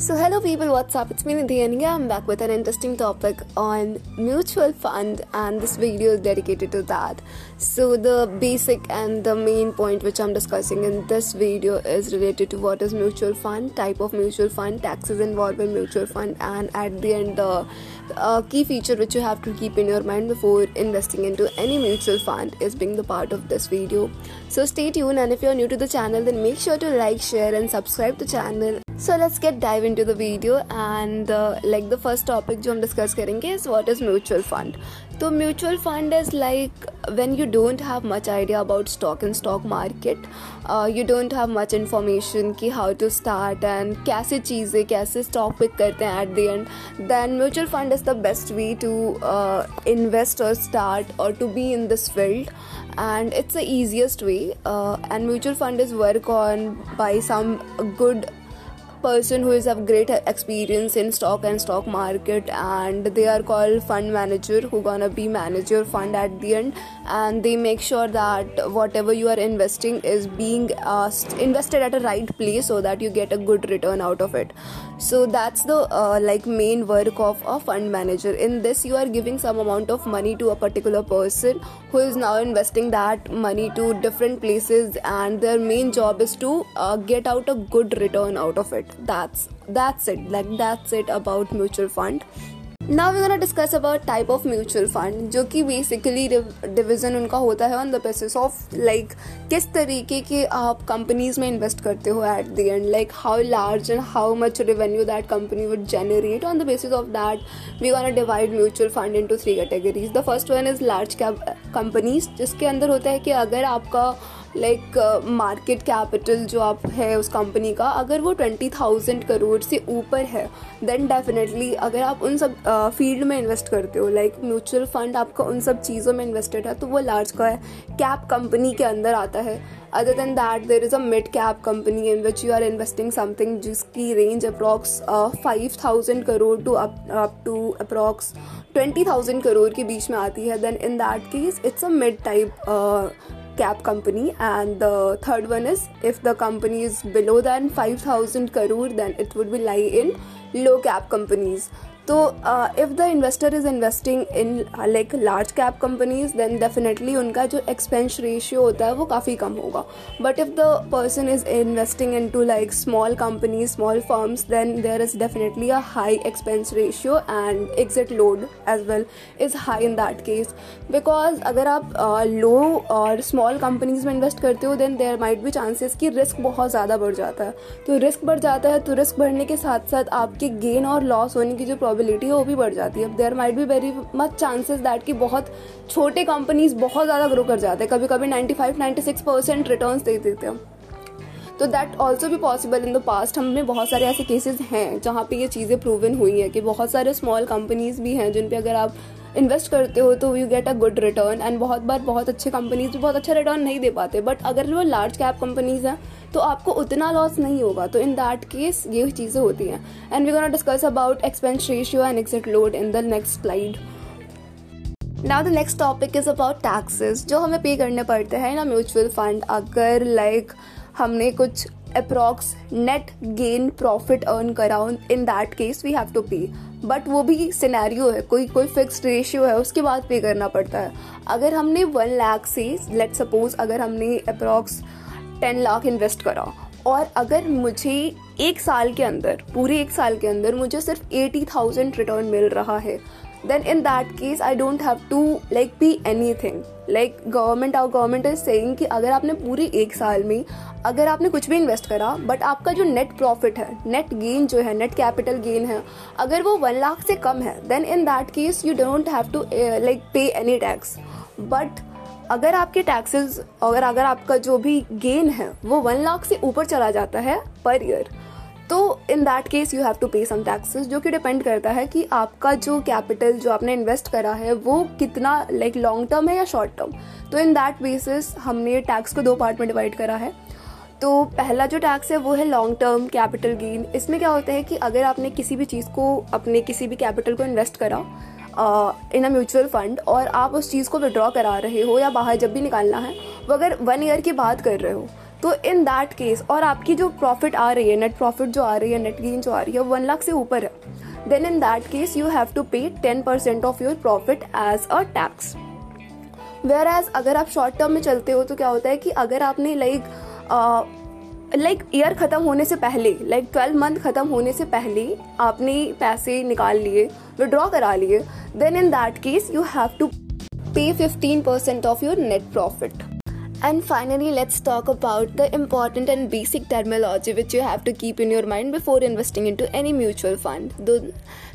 So, hello people, what's up? It's me Nidhi and I'm back with an interesting topic on mutual fund, and this video is dedicated to that. So, the basic and the main point which I'm discussing in this video is related to what is mutual fund, type of mutual fund, taxes involved in mutual fund, and at the end, the uh, key feature which you have to keep in your mind before investing into any mutual fund is being the part of this video. So, stay tuned, and if you're new to the channel, then make sure to like, share, and subscribe the channel so let's get dive into the video and uh, like the first topic जो हम discuss करेंगे is what is mutual fund तो mutual fund is like when you don't have much idea about stock in stock market you don't have much information कि how to start and कैसे चीज़ें, कैसे stock pick करते हैं at the end then mutual fund is the best way to invest और start और to be in this field and it's the easiest way and mutual fund is work on by some good person who is have great experience in stock and stock market and they are called fund manager who gonna be manage your fund at the end. And they make sure that whatever you are investing is being uh, invested at a right place so that you get a good return out of it. So that's the uh, like main work of a fund manager. In this you are giving some amount of money to a particular person who is now investing that money to different places and their main job is to uh, get out a good return out of it that's that's it. Like, that's it about mutual fund. Now we gonna discuss about type of mutual fund जो कि basically division उनका होता है on the basis of like किस तरीके के आप companies में इन्वेस्ट करते हो at the end like how large and how much revenue that company would generate on the basis of that we gonna divide mutual fund into three categories the first one is large cap companies जिसके अंदर होता है कि अगर आपका like market capital जो आप है उस कंपनी का अगर वो ट्वेंटी थाउज़ेंड करोड़ से ऊपर है देन डेफिनेटली अगर आप उन सब फ़ील्ड uh, में इन्वेस्ट करते हो लाइक म्यूचुअल फंड आपका उन सब चीज़ों में इन्वेस्टेड है तो वो लार्ज का है कैप कंपनी के अंदर आता है। Other than that there is a mid cap company in which you are investing something जिसकी range approx five thousand crore to up to approx twenty thousand crore के बीच में आती है then in that case it's a mid type cap company. And the third one is, if the company is below than 5000 crore, then it would be lie in low cap companies. तो if the investor is investing in like large cap companies then definitely उनका जो expense ratio होता है वो काफ़ी कम होगा। But if the person is investing into like small companies small firms then there is definitely a high expense ratio and exit load as well is high in that case because अगर आप लो uh, और small companies में invest करते हो then there might भी chances कि risk बहुत ज़्यादा बढ़ जाता है। तो रिस्क बढ़ जाता है तो रिस्क बढ़ने के साथ साथ आपके गेन और लॉस होने की जो प्रॉबिलिटी है, वो भी बढ़ जाती है। There might be very much chances that कि बहुत छोटे कंपनीज़ बहुत ज़्यादा ग्रो कर जाते हैं। कभी कभी 95 96 परसेंट रिटर्न दे देते हैं। तो दैट ऑल्सो भी पॉसिबल इन द पास्ट हमें बहुत सारे ऐसे केसेस हैं जहाँ पे ये चीज़ें प्रूवन हुई हैं कि बहुत सारे स्मॉल कंपनीज़ भी हैं जिन पे अगर आप इन्वेस्ट करते हो तो you get a good return and बहुत बार बहुत अच्छे कंपनीज़ भी बहुत अच्छा रिटर्न नहीं दे पाते बट अगर वो लार्ज कैप कंपनीज़ हैं तो आपको उतना लॉस नहीं होगा। तो इन दैट केस ये चीज़ें होती हैं। And we gonna discuss about expense ratio and exit load in the next slide now the next topic is about taxes जो हमें पे करने पड़ते हैं ना म्यूचुअल फंड अगर लाइक like, हमने कुछ approx net gain profit earn करा in that case we have to pay but वो भी सिनेरियो है, कोई कोई फिक्स रेशियो है, उसके बाद पे करना पड़ता है। अगर हमने वन लाख से लेट सपोज़ अगर हमने अप्रॉक्स टेन लाख इन्वेस्ट करा, और अगर मुझे एक साल के अंदर, पूरे एक साल के अंदर मुझे सिर्फ़ एटी थाउज़ेंड रिटर्न मिल रहा है then in that case, I don't have to, like pay anything. Like government और गवर्नमेंट इज़ सेइंग कि अगर आपने पूरे एक साल में, अगर आपने कुछ भी इन्वेस्ट करा बट आपका जो नेट प्रॉफिट है नेट गेन जो है नेट कैपिटल गेन है, अगर वो वन लाख से कम है then in that case you don't have to like pay any tax but अगर आपके टैक्सेस अगर अगर आपका जो भी गेन है, वो वन लाख से ऊपर चला जाता है पर ईयर तो in that case you have to pay some taxes जो कि डिपेंड करता है कि आपका जो कैपिटल जो आपने इन्वेस्ट करा है, वो कितना लाइक लॉन्ग टर्म है या शॉर्ट टर्म तो इन दैट बेसिस हमने टैक्स को दो पार्ट में डिवाइड करा है। तो पहला जो टैक्स है, वो है लॉन्ग टर्म कैपिटल गेन इसमें क्या होता है कि अगर आपने किसी भी चीज़ को, अपने किसी भी कैपिटल को इन्वेस्ट करा इन अ म्यूचुअल फंड और आप उस चीज़ को विड्रॉ करा रहे हो या बाहर जब भी निकालना है, वो अगर वन ईयर की बात कर रहे हो तो इन दैट केस और आपकी जो प्रॉफिट आ रही है नेट प्रॉफिट जो आ रही है नेट गेन जो आ रही है वन लाख से ऊपर है। Then in that case you have to pay ten percent of your profit as a tax whereas अगर आप शॉर्ट टर्म में चलते हो तो क्या होता है कि अगर आपने लाइक लाइक ईयर ख़त्म होने से पहले लाइक ट्वेल्व मंथ ख़त्म होने से पहले आपने पैसे निकाल लिए विड्रॉ करा लिए then in that case you have to pay fifteen percent of your net profit And finally, let's talk about the important and basic terminology which you have to keep in your mind before investing into any mutual fund.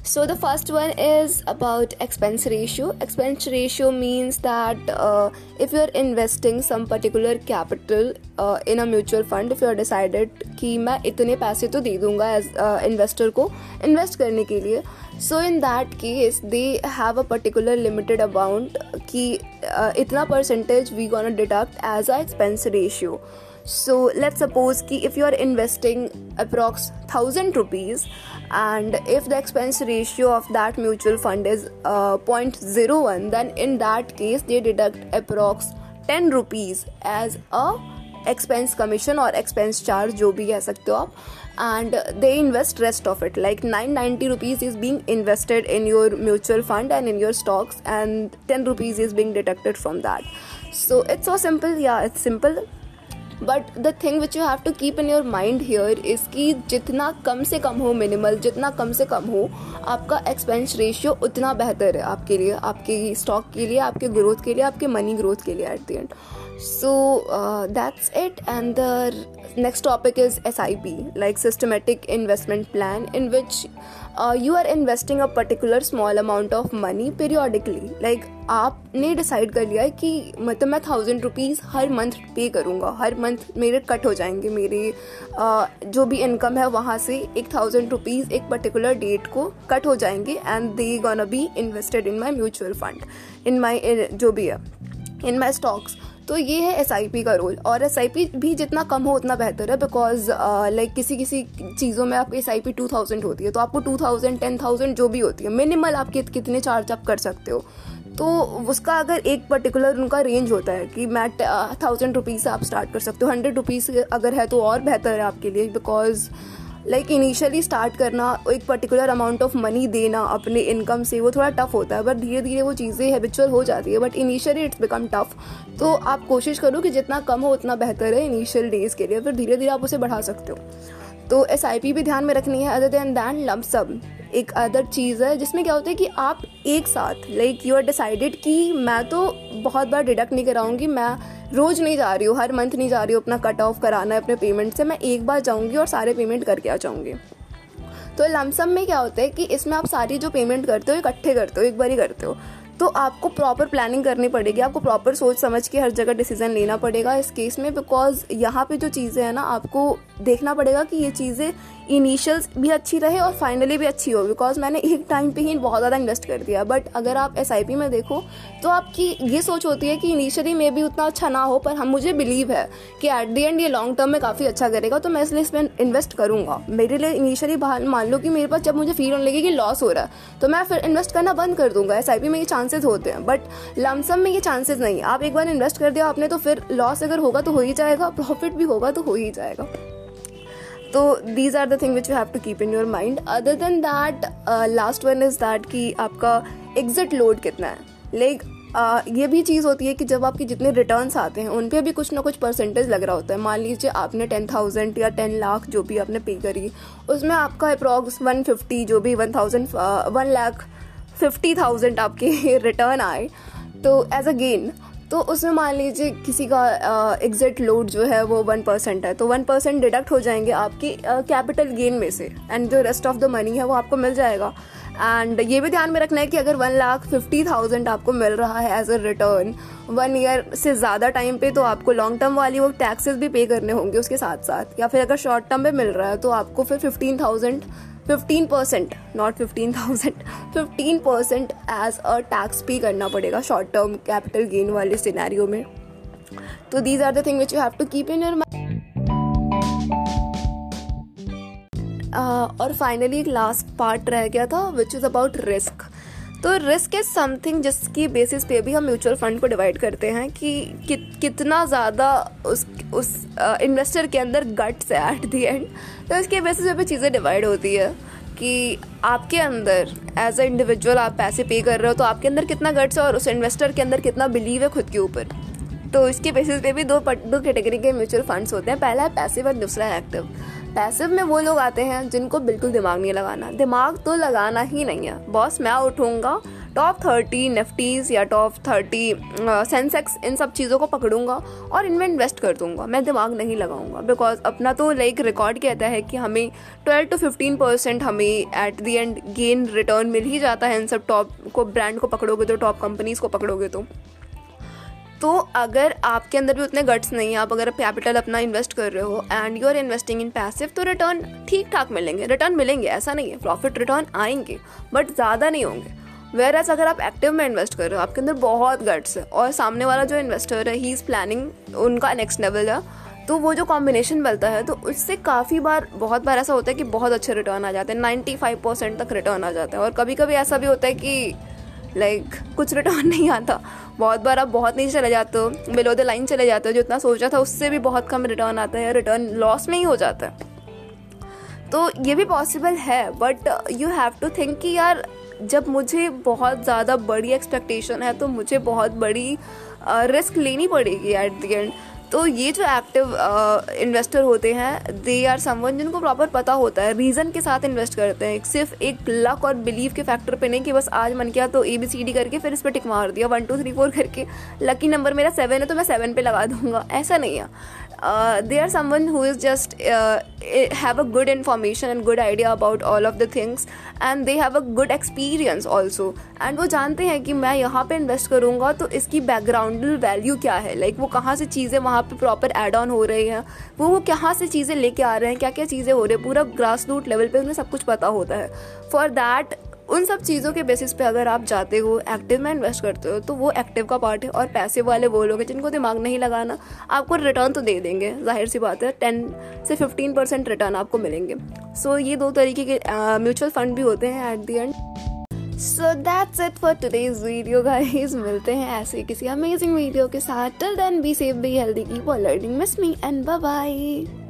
So, the first one is about expense ratio. Expense ratio means that uh, if you're investing some particular capital uh, in a mutual fund, if you're decided कि मैं इतने पैसे तो दे दूंगा as investor को invest करने के लिए so in that case they have a particular limited amount कि uh, इतना percentage we gonna deduct as a expense ratio so let's suppose ki if you are investing approx 1000 rupees and if the expense ratio of that mutual fund is uh, 0.01 then in that case they deduct approx 10 rupees as a expense commission और expense charge जो भी कह सकते हो आप and they invest rest of it like nine ninety rupees is being invested in your mutual fund and in your stocks and ten rupees is being detected from that so it's so simple या it's simple but the thing which you have to keep in your mind here is कि जितना कम से कम हो minimal जितना कम से कम हो, आपका expense ratio उतना बेहतर है आपके लिए, आपके स्टॉक के लिए, आपके ग्रोथ के लिए, आपके मनी ग्रोथ के लिए at the end so that's it and the next topic is S I P like systematic investment plan in which you are investing a particular small amount of money periodically like आपने decide कर लिया है कि मतलब मैं thousand rupees हर month pay करूँगा। हर मंथ मेरे कट हो जाएँगे। मेरे uh, जो भी इनकम है वहाँ से एक थाउज़ेंड रुपीज़ एक पर्टिकुलर डेट को कट हो जाएँगे and they gonna be invested in my mutual fund in my जो भी है इन माई स्टॉक्स तो ये है एसआईपी का रोल और एसआईपी भी जितना कम हो उतना बेहतर है बिकॉज़ लाइक uh, किसी किसी चीज़ों में आपकी एस आई पी होती है तो आपको टू थाउज़ेंड टेन थाउज़ेंड जो भी होती है मिनिमल आप कितने चार्ज आप कर सकते हो। तो उसका अगर एक पर्टिकुलर उनका रेंज होता है कि मैं थाउज़ेंड रुपीज़ से आप स्टार्ट कर सकते हो। हंड्रेड रुपीज़ अगर है तो और बेहतर है आपके लिए बिकॉज़ लाइक इनिशियली स्टार्ट करना, एक पर्टिकुलर अमाउंट ऑफ़ मनी देना अपने इनकम से, वो थोड़ा टफ होता है। बट धीरे धीरे वो चीज़ें हैबिचुअल हो जाती है। But initially it's become tough तो आप कोशिश करो कि जितना कम हो उतना बेहतर है इनिशियल डेज़ के लिए। फिर धीरे धीरे आप उसे बढ़ा सकते हो। तो एसआईपी भी ध्यान में रखनी है अदर देन दैन लम सब एक अदर चीज़ है, जिसमें क्या होता है कि आप एक साथ लाइक यू आर डिसाइडेड कि मैं तो बहुत बार डिडक्ट नहीं कराऊँगी, मैं रोज नहीं जा रही हूँ, हर मंथ नहीं जा रही हूँ अपना कट ऑफ़ कराना है, अपने पेमेंट से, मैं एक बार जाऊँगी और सारे पेमेंट करके आ जाऊँगी। तो लमसम में क्या होता है कि इसमें आप सारी जो पेमेंट करते हो, इकट्ठे करते हो, एक बार ही करते हो। तो आपको प्रॉपर प्लानिंग करनी पड़ेगी, आपको प्रॉपर सोच समझ के हर जगह डिसीज़न लेना पड़ेगा इस केस में बिकॉज़ यहाँ पे जो चीज़ें हैं ना, आपको देखना पड़ेगा कि ये चीज़ें इनिशियल्स भी अच्छी रहे और फाइनली भी अच्छी हो बिकॉज़ मैंने एक टाइम पे ही बहुत ज़्यादा इन्वेस्ट कर दिया। बट अगर आप एसआईपी में देखो तो आपकी ये सोच होती है कि इनिशियली में भी उतना अच्छा ना हो, पर हम, मुझे बिलीव है कि एट दी एंड ये लॉन्ग टर्म में काफ़ी अच्छा करेगा तो मैं इसलिए इसमें इन्वेस्ट करूँगा। मेरे लिए इनिशियली मान लो कि मेरे पास जब मुझे फील होने लगे कि लॉस हो रहा है तो मैं फिर इन्वेस्ट करना बंद कर दूँगा। एसआईपी में ये चांसेस होते हैं बट लमसम में ये चांसेस नहीं आप एक बार इन्वेस्ट कर दिया आपने तो फिर लॉस अगर होगा तो हो ही जाएगा प्रॉफिट भी होगा तो हो ही जाएगा। तो these are the thing which you have to keep in your mind other than that last one is that कि आपका एग्जिट लोड कितना है। लाइक uh, ये भी चीज़ होती है कि जब आपके जितने रिटर्न्स आते हैं उन पर भी कुछ ना कुछ परसेंटेज लग रहा होता है। मान लीजिए आपने टेन थाउज़ेंड या टेन लाख जो भी आपने पे करी उसमें आपका अप्रॉक्स वन फिफ्टी जो भी one thousand one lakh fifty thousand आपके रिटर्न आए तो एज अ गेन तो उसमें मान लीजिए किसी का एग्जिट लोड जो है वो वन परसेंट है तो वन परसेंट डिडक्ट हो जाएँगे आपकी कैपिटल गेन में से एंड जो रेस्ट ऑफ़ द मनी है वो आपको मिल जाएगा। एंड ये भी ध्यान में रखना है कि अगर वन लाख फिफ्टी थाउज़ेंड आपको मिल रहा है as a return one year से ज़्यादा टाइम पे तो आपको लॉन्ग टर्म वाली वो टैक्सेस भी पे करने होंगे उसके साथ साथ या फिर अगर शॉर्ट टर्म में मिल रहा है तो आपको फिर fifteen thousand fifteen percent not fifteen thousand fifteen percent as a tax pay करना पड़ेगा शॉर्ट टर्म कैपिटल गेन वाले सिनेरियो में। तो these are the thing which you have to keep in your और फाइनली एक लास्ट पार्ट रह गया था विच इज़ अबाउट रिस्क तो रिस्क इज़ समथिंग जिसकी बेसिस पे भी हम म्यूचुअल फंड को डिवाइड करते हैं कि कि कितना ज़्यादा उस उस इन्वेस्टर के अंदर गट्स है एट दी एंड तो इसके बेसिस पे चीज़ें डिवाइड होती है कि आपके अंदर एज अ इंडिविजुअल आप पैसे पे कर रहे हो तो आपके अंदर कितना गट्स है और उस इन्वेस्टर के अंदर कितना बिलीव है खुद के ऊपर. तो इसके बेसिस पे भी दो दो कैटेगरी के म्यूचुअल फंड्स होते हैं. पहला है पैसिव और दूसरा है एक्टिव पैसिव में वो लोग आते हैं जिनको बिल्कुल दिमाग नहीं लगाना. दिमाग तो लगाना ही नहीं है. बॉस मैं उठूँगा टॉप थर्टी निफ्टीज़ या टॉप थर्टी सेंसेक्स इन सब चीज़ों को पकड़ूँगा और इनमें इन्वेस्ट कर दूँगा। मैं दिमाग नहीं लगाऊँगा बिकॉज़ अपना तो लाइक रिकॉर्ड कहता है कि हमें ट्वेल्व टू फिफ्टीन परसेंट हमें at the end gain return मिल ही जाता है इन सब टॉप को ब्रांड को पकड़ोगे तो टॉप कंपनीज़ को पकड़ोगे तो। तो अगर आपके अंदर भी उतने गट्स नहीं है, आप अगर कैपिटल अपना इन्वेस्ट कर रहे हो and you are investing in passive तो रिटर्न ठीक ठाक मिलेंगे। रिटर्न मिलेंगे, ऐसा नहीं है। प्रॉफिट रिटर्न आएँगे बट ज़्यादा नहीं होंगे। वेर एज अगर आप एक्टिव में इन्वेस्ट कर रहे हो आपके अंदर बहुत गट्स है और सामने वाला जो इन्वेस्टर है ही इज़ प्लानिंग उनका नेक्स्ट लेवल है तो वो जो कॉम्बिनेशन बनता है तो उससे काफ़ी बार बहुत बार ऐसा होता है कि बहुत अच्छे रिटर्न आ जाते हैं नाइन्टी फाइव परसेंट तक रिटर्न आ जाता है। और कभी कभी ऐसा भी होता है कि लाइक like, कुछ रिटर्न नहीं आता। बहुत बार आप बहुत नीचे चले जाते हो बिलो द लाइन चले जाते हो जितना सोचा था उससे भी बहुत कम रिटर्न आता है रिटर्न लॉस में ही हो जाता है। तो ये भी पॉसिबल है but you have to think कि यार जब मुझे बहुत ज़्यादा बड़ी एक्सपेक्टेशन है तो मुझे बहुत बड़ी रिस्क लेनी पड़ेगी एट द एंड तो ये जो एक्टिव इन्वेस्टर होते हैं दे आर समवन जिनको प्रॉपर पता होता है रीज़न के साथ इन्वेस्ट करते हैं. सिर्फ़ एक लक और बिलीव के फैक्टर पे नहीं कि बस आज मन किया तो ए बी सी डी करके फिर इस पर टिक मार दिया वन टू थ्री फोर करके. लकी नंबर मेरा सेवन है तो मैं सेवन पे लगा दूँगा. ऐसा नहीं है. They are someone who is just have a good information and good idea about all of the things and they have a good experience also and वो जानते हैं कि मैं यहाँ पर इन्वेस्ट करूँगा तो इसकी बैकग्राउंड वैल्यू क्या है? लाइक like, वो कहाँ से चीज़ें वहाँ पर प्रॉपर एड ऑन हो रही हैं? वो वो कहाँ से चीज़ें लेके आ रहे हैं? क्या क्या चीज़ें हो रही है? पूरा ग्रास रूट लेवल पर उन्हें सब कुछ पता होता है। फॉर दैट उन सब चीज़ों के बेसिस पे अगर आप जाते हो एक्टिव में इन्वेस्ट करते हो तो वो एक्टिव का पार्ट है और पैसे वाले वो लोग हैं जिनको दिमाग नहीं लगाना। आपको रिटर्न तो दे देंगे ज़ाहिर सी बात है टेन से फिफ्टीन परसेंट रिटर्न आपको मिलेंगे। सो so, ये दो तरीके के म्यूचुअल फंड भी होते हैं at the end so that's it for today's video guys मिलते हैं ऐसे किसी अमेजिंग वीडियो के साथ। Till then be safe be healthy keep on learning miss me and bye bye